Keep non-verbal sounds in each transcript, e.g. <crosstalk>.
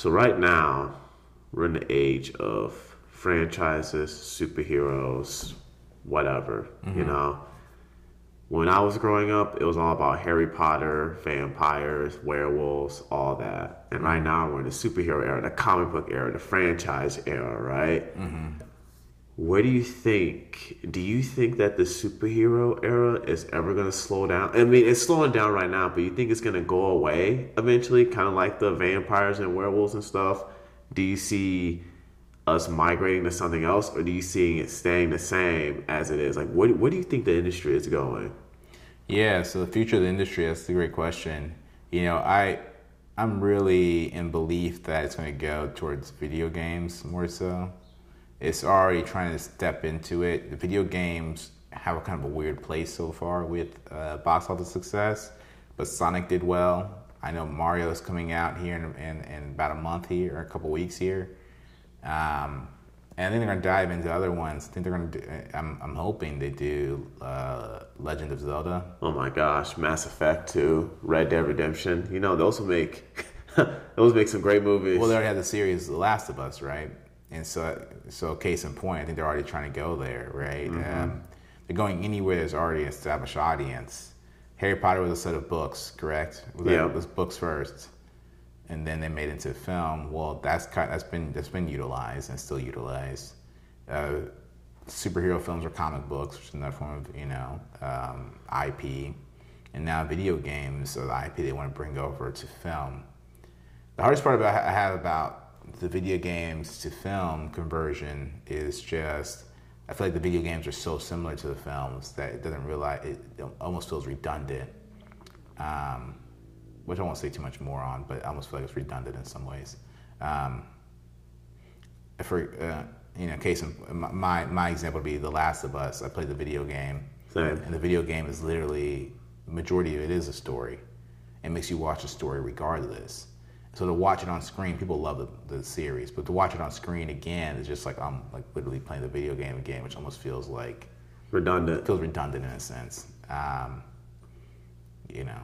So right now, we're in the age of franchises, superheroes, whatever. You mm-hmm. know, when I was growing up, it was all about Harry Potter, vampires, werewolves, all that. And right now, we're in the superhero era, the comic book era, the franchise era, right? Mm-hmm. Where do you think? Do you think that the superhero era is ever going to slow down? I mean, it's slowing down right now, but you think it's going to go away eventually, kind of like the vampires and werewolves and stuff? Do you see us migrating to something else, or do you see it staying the same as it is? Like, what where do you think the industry is going? Yeah, so the future of the industry, that's a great question. You know, I I'm really in belief that it's going to go towards video games more so. It's already trying to step into it. The video games have a kind of a weird place so far with uh, box office success, but Sonic did well. I know Mario is coming out here in, in, in about a month here, or a couple weeks here. Um, and I think they're going to dive into other ones. I think they're going to do, I'm, I'm hoping they do uh, Legend of Zelda. Oh my gosh, Mass Effect 2, Red Dead Redemption. You know, those will make <laughs> those make some great movies. Well, they already had the series The Last of Us, right? And so, so case in point, I think they're already trying to go there, right? Um, they're going anywhere there's already an established audience. Harry Potter was a set of books, correct? Was Yeah. It was books first, and then they made it into film. Well, that's kind that's been that's been utilized and still utilized. Uh, superhero films or comic books, which is another form of you know um, IP, and now video games are the IP they want to bring over to film. The hardest part about I have about the video games to film conversion is just I feel like the video games are so similar to the films that it doesn't realize it almost feels redundant. Um, which I won't say too much more on, but I almost feel like it's redundant in some ways. Um, for uh, you know, case in my my example would be The Last of Us. I played the video game, Same. and the video game is literally majority of it is a story. It makes you watch a story regardless. So to watch it on screen, people love the, the series, but to watch it on screen again is just like I'm like literally playing the video game again, which almost feels like Redundant. feels redundant in a sense. Um, you know,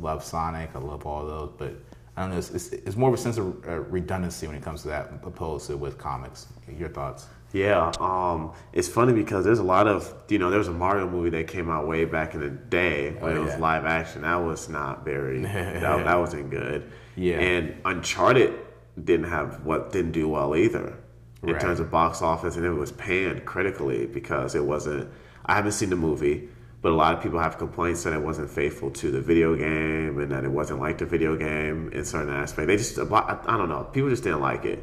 love Sonic, I love all those, but I don't know. It's, it's, it's more of a sense of uh, redundancy when it comes to that, opposed to with comics. Your thoughts? Yeah, um, it's funny because there's a lot of you know there was a Mario movie that came out way back in the day when Oh, it was yeah. live action. That was not very <laughs> that, that wasn't good. Yeah. and Uncharted didn't have what didn't do well either in Right. terms of box office, and it was panned critically because it wasn't. I haven't seen the movie, but a lot of people have complaints that it wasn't faithful to the video game and that it wasn't like the video game in certain aspects. They just I I don't know. People just didn't like it.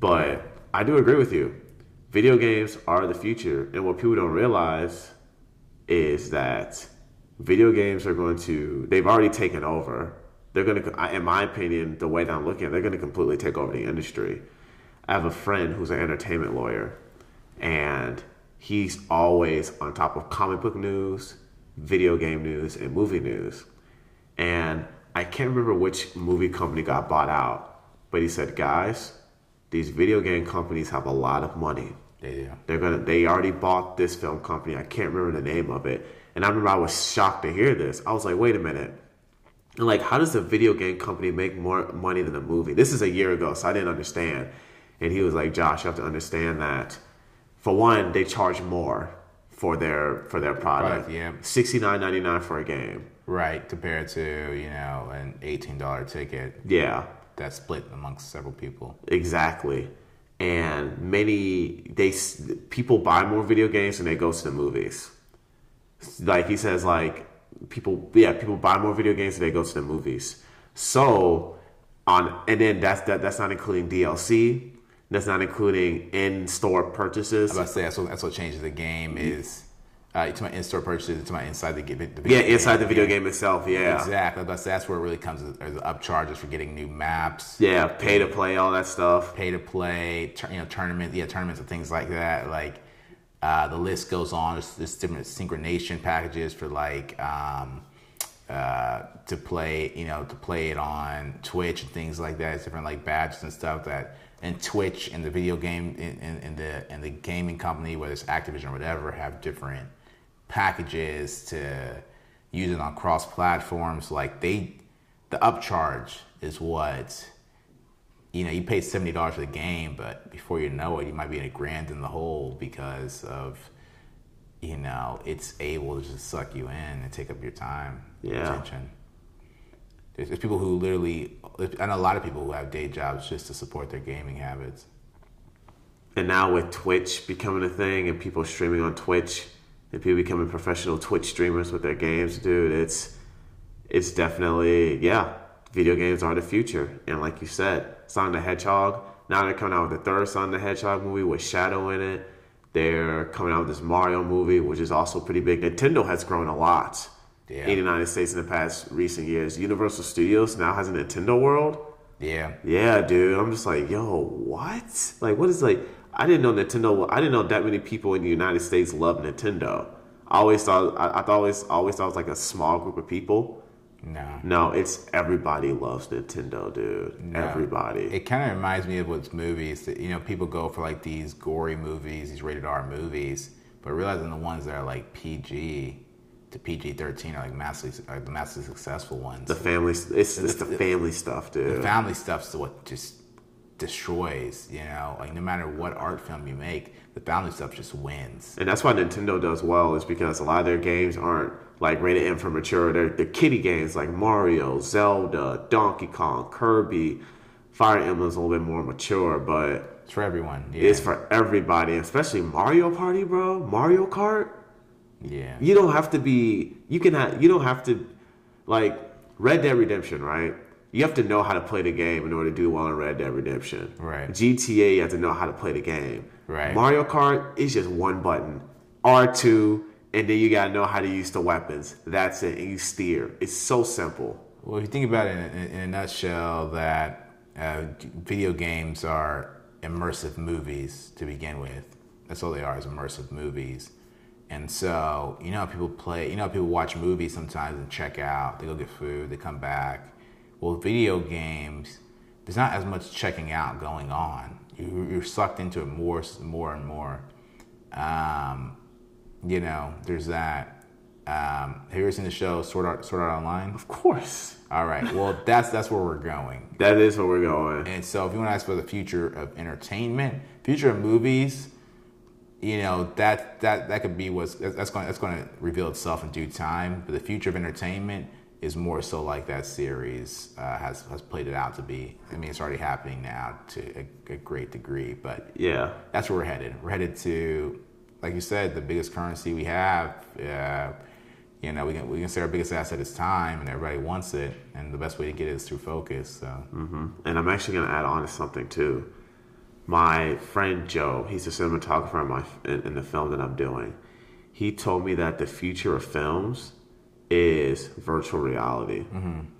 But I do agree with you. Video games are the future, and what people don't realize is that video games are going to. They've already taken over. They're going to, in my opinion, the way that I'm looking at, it, they're going to completely take over the industry. I have a friend who's an entertainment lawyer, and he's always on top of comic book news, video game news, and movie news. And I can't remember which movie company got bought out, but he said, guys, these video game companies have a lot of money. They do. They're gonna they already bought this film company. I can't remember the name of it. And I remember I was shocked to hear this. I was like, wait a minute. And like, how does a video game company make more money than a movie? This is a year ago, so I didn't understand. And he was like, Josh, you have to understand that for one, they charge more for their for their product. Product, yeah. Sixty nine ninety nine for a game. Right, compared to you know an eighteen dollar ticket Yeah. that's split amongst several people. Exactly. And many they people buy more video games than they go to the movies. Like he says, like people, yeah, people buy more video games than they go to the movies. So on, and then that's that, that's not including DLC. That's not including in-store purchases. I was about to say that's what, that's what changes the game is. Uh, talking about in-store purchases, to my inside the, ga- the video yeah, inside the video game itself. Yeah, Exactly. I was about to say that's where it really comes as the upcharges for getting new maps, yeah, pay to play, all that stuff. pay to play, tur- you know, tournament, yeah, tournaments and things like that. Like uh, the list goes on. There's, there's different synchronization packages for like um, uh, to play, you know, to play it on Twitch and things like that. It's different like badges and stuff that and Twitch and the video game in the and the gaming company, whether it's Activision or whatever, have different packages to use it on cross platforms. Like they, the upcharge is what you know, you pay seventy dollars for the game, but before you know it, you might be in a grand in the hole because of, you know, it's able to just suck you in and take up your time, Yeah. attention. There's, there's people who literally, I know a lot of people who have day jobs just to support their gaming habits. And now with Twitch becoming a thing and people streaming on Twitch and people becoming professional Twitch streamers with their games, dude, it's it's definitely yeah. Video games are the future. And like you said, Sonic the Hedgehog, now they're coming out with the third Sonic the Hedgehog movie with Shadow in it. They're coming out with this Mario movie, which is also pretty big. Nintendo has grown a lot Yeah. in the United States in the past recent years. Universal Studios now has a Nintendo World. Yeah, Yeah, dude. I'm just like, yo, what? Like, what is like? I didn't know Nintendo. I didn't know that many people in the United States love Nintendo. I always thought. I, I thought always always thought it was like a small group of people. no. No, it's everybody loves Nintendo, dude. No. Everybody. It kind of reminds me of what's movies that you know people go for like these gory movies, these rated R movies, but realizing the ones that are like PG to PG thirteen are like massively are the massively successful ones. the family. It's it's the family stuff, dude. The family stuff's what just destroys. You know, like no matter what art film you make, the family stuff just wins. And that's why Nintendo does well is because a lot of their games aren't like rated M for mature. They're the kiddie games like Mario, Zelda, Donkey Kong, Kirby. Fire Emblem's a little bit more mature, but It's for everyone. Yeah. it's for everybody, especially Mario Party, bro. Mario Kart. yeah. You don't have to be. You can have. You don't have to. Like Red Dead Redemption, right? You have to know how to play the game in order to do well in Red Dead Redemption. Right. GTA, you have to know how to play the game. Right. Mario Kart is just one button, R two, and then you gotta know how to use the weapons. That's it, and you steer. It's so simple. Well, if you think about it in, in, a nutshell, that uh, video games are immersive movies to begin with. That's all they are is immersive movies. And so, you know, how people play, you know, how people watch movies sometimes and check out. They go get food, they come back. Well, video games, there's not as much checking out going on. You, you're sucked into it more, more and more. Um, you know, there's that. Um, have you ever seen the show Sword Art, Sword Art Online? Of course, All right. Well, that's that's where we're going. <laughs> that is where we're going. And so, if you want to ask for the future of entertainment, future of movies, you know that that that could be what's that's going that's going to reveal itself in due time. But the future of entertainment is more so like that series uh, has has played it out to be. I mean, it's already happening now to a, a great degree, but Yeah, that's where we're headed. We're headed to, like you said, the biggest currency we have. Uh, you know, we can we can say our biggest asset is time, and everybody wants it, and the best way to get it is through focus. So. and I'm actually gonna add on to something too. My friend Joe, he's a cinematographer in, my, in, in the film that I'm doing. He told me that the future of films is virtual reality,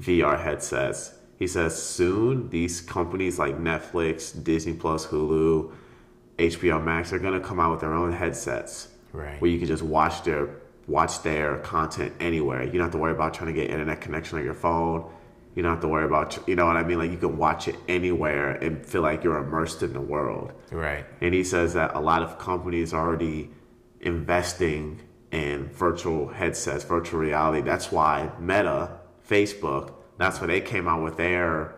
VR headsets. He says soon these companies like Netflix, Disney Plus, Hulu, HBO Max are gonna come out with their own headsets Right. where you can just watch their watch their content anywhere. You don't have to worry about trying to get internet connection on your phone. You don't have to worry about you know what I mean. Like you can watch it anywhere and feel like you're immersed in the world. Right. And he says that a lot of companies are already investing in virtual headsets, virtual reality. That's why Meta, Facebook, that's why they came out with their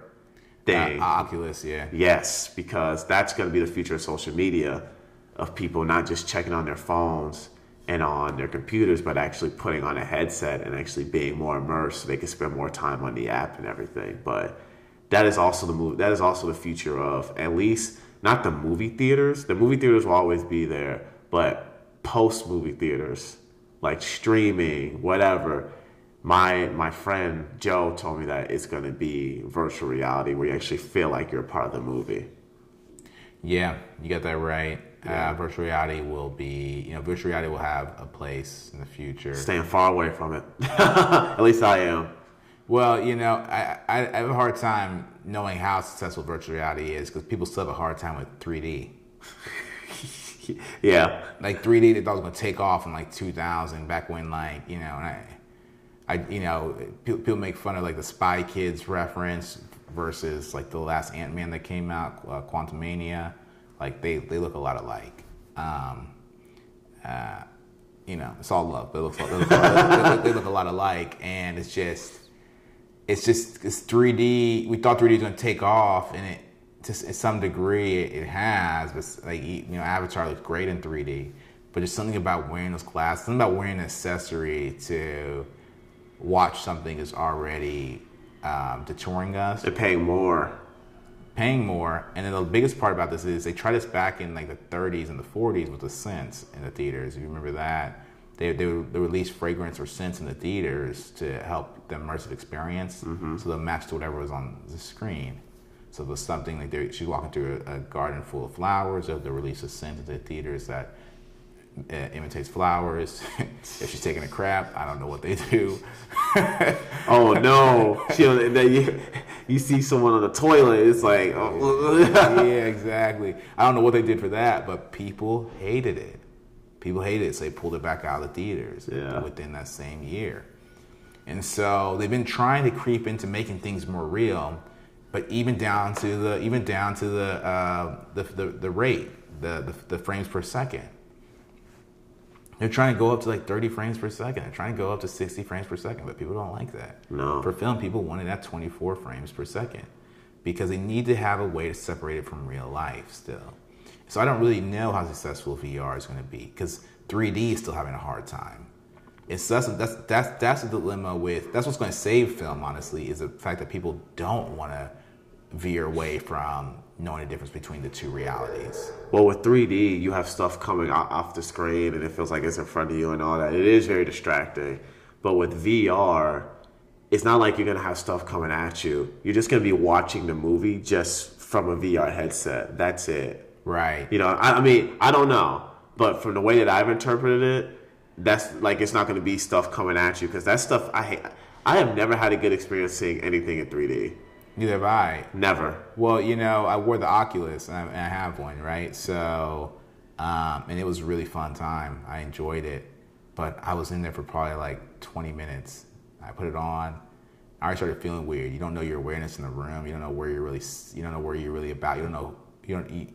thing. Uh, Oculus, yeah. Yes, because that's going to be the future of social media, of people not just checking on their phones and on their computers, but actually putting on a headset and actually being more immersed so they can spend more time on the app and everything. But that is also the move. That is also the future of at least not the movie theaters. The movie theaters will always be there, but post movie theaters like streaming, whatever. My my friend Joe told me that it's going to be virtual reality where you actually feel like you're a part of the movie. Yeah, you got that right. Uh, virtual reality will be, you know, virtual reality will have a place in the future. Staying far away from it. <laughs> At least I am. Well, you know, I, I, I have a hard time knowing how successful virtual reality is because people still have a hard time with 3D. <laughs> <laughs> Yeah. Like 3D, they thought was to take off in like 2000, back when like, you know, I, I, you know, people, people make fun of like the Spy Kids reference versus like the last Ant Man that came out, uh, Quantumania. Like they, they look a lot alike. Um, uh, you know, it's all love. They look, they look, they look, a lot alike, and it's just, it's just, it's 3D. We thought 3D was to take off, and it to some degree it, has, but like you know, Avatar looks great in 3D. But there's something about wearing those glasses, something about wearing an accessory to watch something is already um, detouring us They're paying more. paying more. And then the biggest part about this is they tried this back in like the 30s and the 40s with the scents in the theaters. If you remember that, they they, would- they released fragrance or scents in the theaters to help the immersive experience, so they'll match to whatever was on the screen. So if it was something like she's walking through a, a garden full of flowers, they'll, they'll release of scent into the theaters that uh, imitates flowers. <laughs> if she's taking a crap, I don't know what they do. <laughs> Oh no! She, then you, you see someone on the toilet. It's like, oh. yeah, exactly. I don't know what they did for that, but people hated it. People hated it, so they pulled it back out of the theaters Yeah. within that same year. And so they've been trying to creep into making things more real, but even down to the even down to the uh, the, the the rate, the, the the frames per second. They're trying to go up to like 30 frames per second. They're trying to go up to 60 frames per second, but people don't like that. No. For film, people want it at 24 frames per second because they need to have a way to separate it from real life still. So I don't really know how successful VR is going to be because 3D is still having a hard time. It's that's that's that's that's the dilemma with that's what's going to save film honestly is the fact that people don't want to veer away from knowing the difference between the two realities. Well, with 3D, you have stuff coming off the screen, and it feels like it's in front of you and all that. It is very distracting. But with VR, it's not like you're gonna have stuff coming at you. You're just gonna be watching the movie just from a VR headset. That's it. Right. You know, I, I mean, I don't know, but from the way that I've interpreted it, that's like it's not going to be stuff coming at you because that stuff I hate. I have never had a good experience seeing anything in 3D. Neither have I. Never. Well, you know, I wore the Oculus and I, and I have one, right? So, um, and it was a really fun time. I enjoyed it, but I was in there for probably like 20 minutes. I put it on. I already started feeling weird. You don't know your awareness in the room. You don't know where you're really. You don't know where you're really about. You don't know. You don't. You,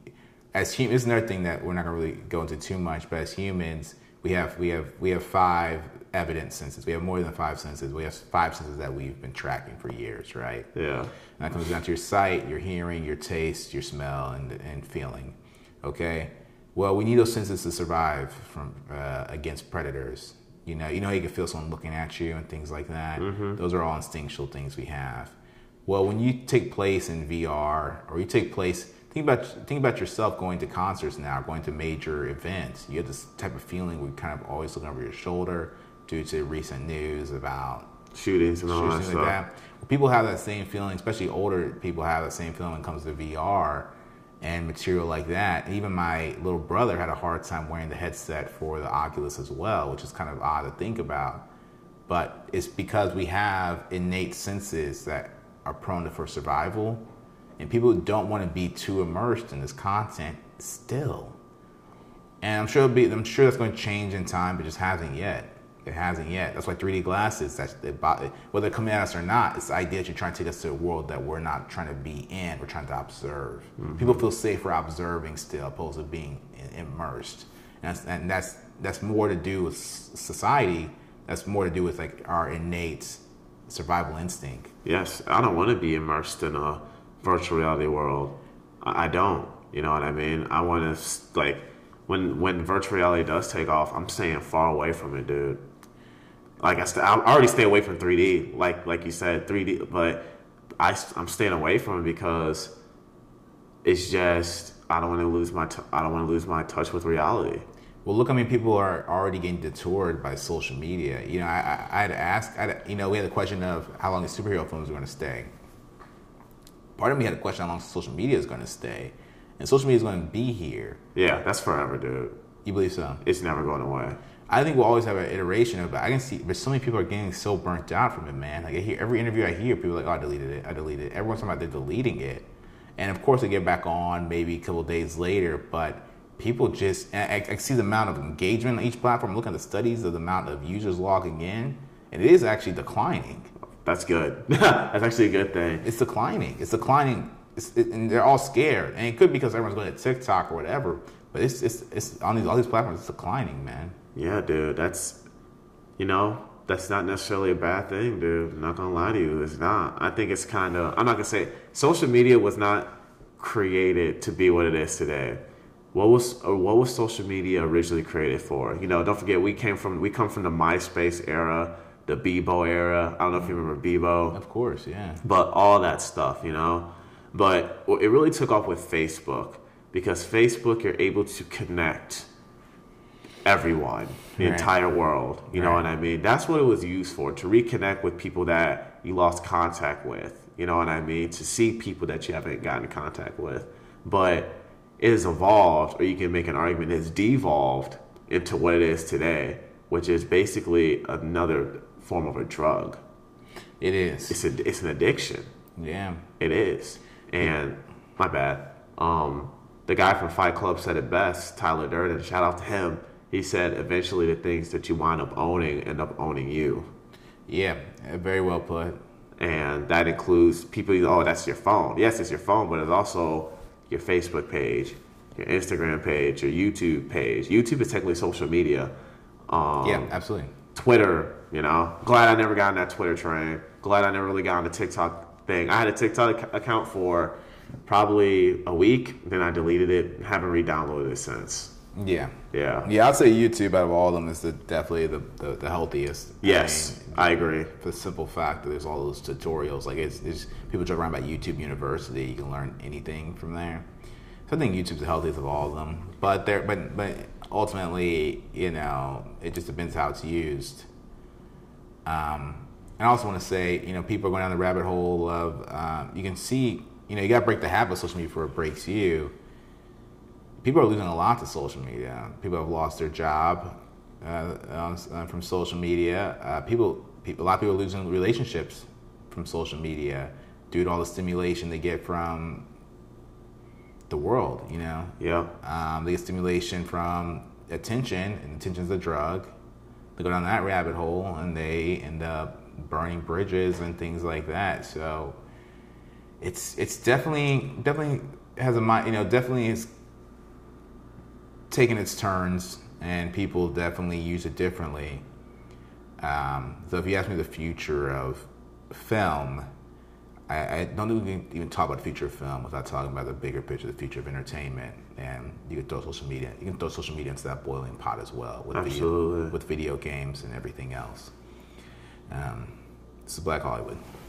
as humans, this is another thing that we're not gonna really go into too much. But as humans, we have we have we have five evidence senses. We have more than five senses. We have five senses that we've been tracking for years, right? Yeah. And that comes down to your sight, your hearing, your taste, your smell, and, and feeling. Okay. Well, we need those senses to survive from uh, against predators. You know, you know, you can feel someone looking at you and things like that. Those are all instinctual things we have. Well, when you take place in VR or you take place, think about think about yourself going to concerts now, going to major events. You have this type of feeling where you kind of always looking over your shoulder due to recent news about Shootings and all that Shootings stuff. like that. Well, people have that same feeling, especially older people have that same feeling when it comes to VR and material like that. Even my little brother had a hard time wearing the headset for the Oculus as well, which is kind of odd to think about. But it's because we have innate senses that are prone to for survival, and people don't want to be too immersed in this content still. And I'm sure it'll be, I'm sure that's going to change in time, but just hasn't yet. It hasn't yet. That's why 3D glasses, that's about whether they're coming at us or not, it's the idea that you're trying to take us to a world that we're not trying to be in. We're trying to observe. Mm-hmm. People feel safer observing still, opposed to being immersed. And that's, and that's that's more to do with society. That's more to do with like our innate survival instinct. Yes, I don't want to be immersed in a virtual reality world. I don't. You know what I mean? I want to like when when virtual reality does take off, I'm staying far away from it, dude. Like I, st- I already stay away from 3D, like like you said, 3D. But I I'm staying away from it because it's just I don't want to lose my t- I don't want to lose my touch with reality. Well, look, I mean, people are already getting detoured by social media. You know, I, I, had to ask, I had, you know, we had the question of how long the superhero films are going to stay. Part of me had a question how long social media is going to stay. And social media is going to be here. Yeah, that's forever, dude. You believe so? It's never going away. I think we'll always have an iteration of it. I can see, but so many people are getting so burnt out from it, man. Like I hear every interview I hear, people are like, "Oh, I deleted it. I deleted it." Everyone's talking about they're deleting it, and of course they get back on maybe a couple days later. But people just I, I see the amount of engagement on each platform. Looking at the studies of the amount of users logging in, and it is actually declining. That's good. <laughs> that's actually a good thing. It's declining. It's declining, it's, it, and they're all scared. And it could be because everyone's going to TikTok or whatever. But it's it's it's on these all these platforms. It's declining, man. Yeah, dude, that's you know, that's not necessarily a bad thing, dude. I'm not gonna lie to you, it's not. I think it's kind of. I'm not gonna say social media was not created to be what it is today? What was or what was social media originally created for? You know, don't forget we came from we come from the MySpace era, the Bebo era. I don't know if you remember Bebo. Of course, yeah. But all that stuff, you know. But it really took off with Facebook because Facebook you're able to connect everyone, the Right. entire world. You know what I mean? That's what it was used for to reconnect with people that you lost contact with. You know what I mean? To see people that you haven't gotten in contact with. But it has evolved, or you can make an argument, it's devolved into what it is today, which is basically another form of a drug. It is. It's a, it's an addiction. yeah. It is. And my bad. Um, the guy from Fight Club said it best, Tyler Durden. Shout out to him. He said eventually the things that you wind up owning end up owning you. Yeah. uh, Very well put. And that includes people, oh, that's your phone. Yes, it's your phone, but it's also your Facebook page, your Instagram page, your YouTube page. YouTube is technically social media. Um, yeah, absolutely. Twitter, you know. Glad I never got on that Twitter train. Glad I never really got on the TikTok thing. I had a TikTok account for probably a week, then I deleted it. Haven't re-downloaded it since. Yeah. Yeah. Yeah, I'd say YouTube out of all of them is the, definitely the, the, the healthiest. I Yes, mean, I agree. for the simple fact that there's all those tutorials. Like it's, it's people joke around about YouTube University. You can learn anything from there. I think YouTube's the healthiest of all of them. But there, but but ultimately, you know, it just depends how it's used. Um, and I also want to say, you know, people are going down the rabbit hole of um, you can see, you know, you got to break the habit of social media before it breaks you. People are losing a lot to social media. People have lost their job uh, uh, from social media. Uh, people, people, a lot of people are losing relationships from social media due to all the stimulation they get from the world. You know, Yeah. um, they get stimulation from attention, and attention's a drug. They go down that rabbit hole, and they end up burning bridges and things like that. So it's it's definitely definitely has a mind. You know, definitely is taking its turns, and people definitely use it differently. Um, so if you ask me the future of film, I, I don't think we can even talk about the future film without talking about the bigger picture, the future of entertainment, and you can throw social media. You can throw social media into that boiling pot as well with Absolutely. video, with video games and everything else. Um, this is Black Hollywood.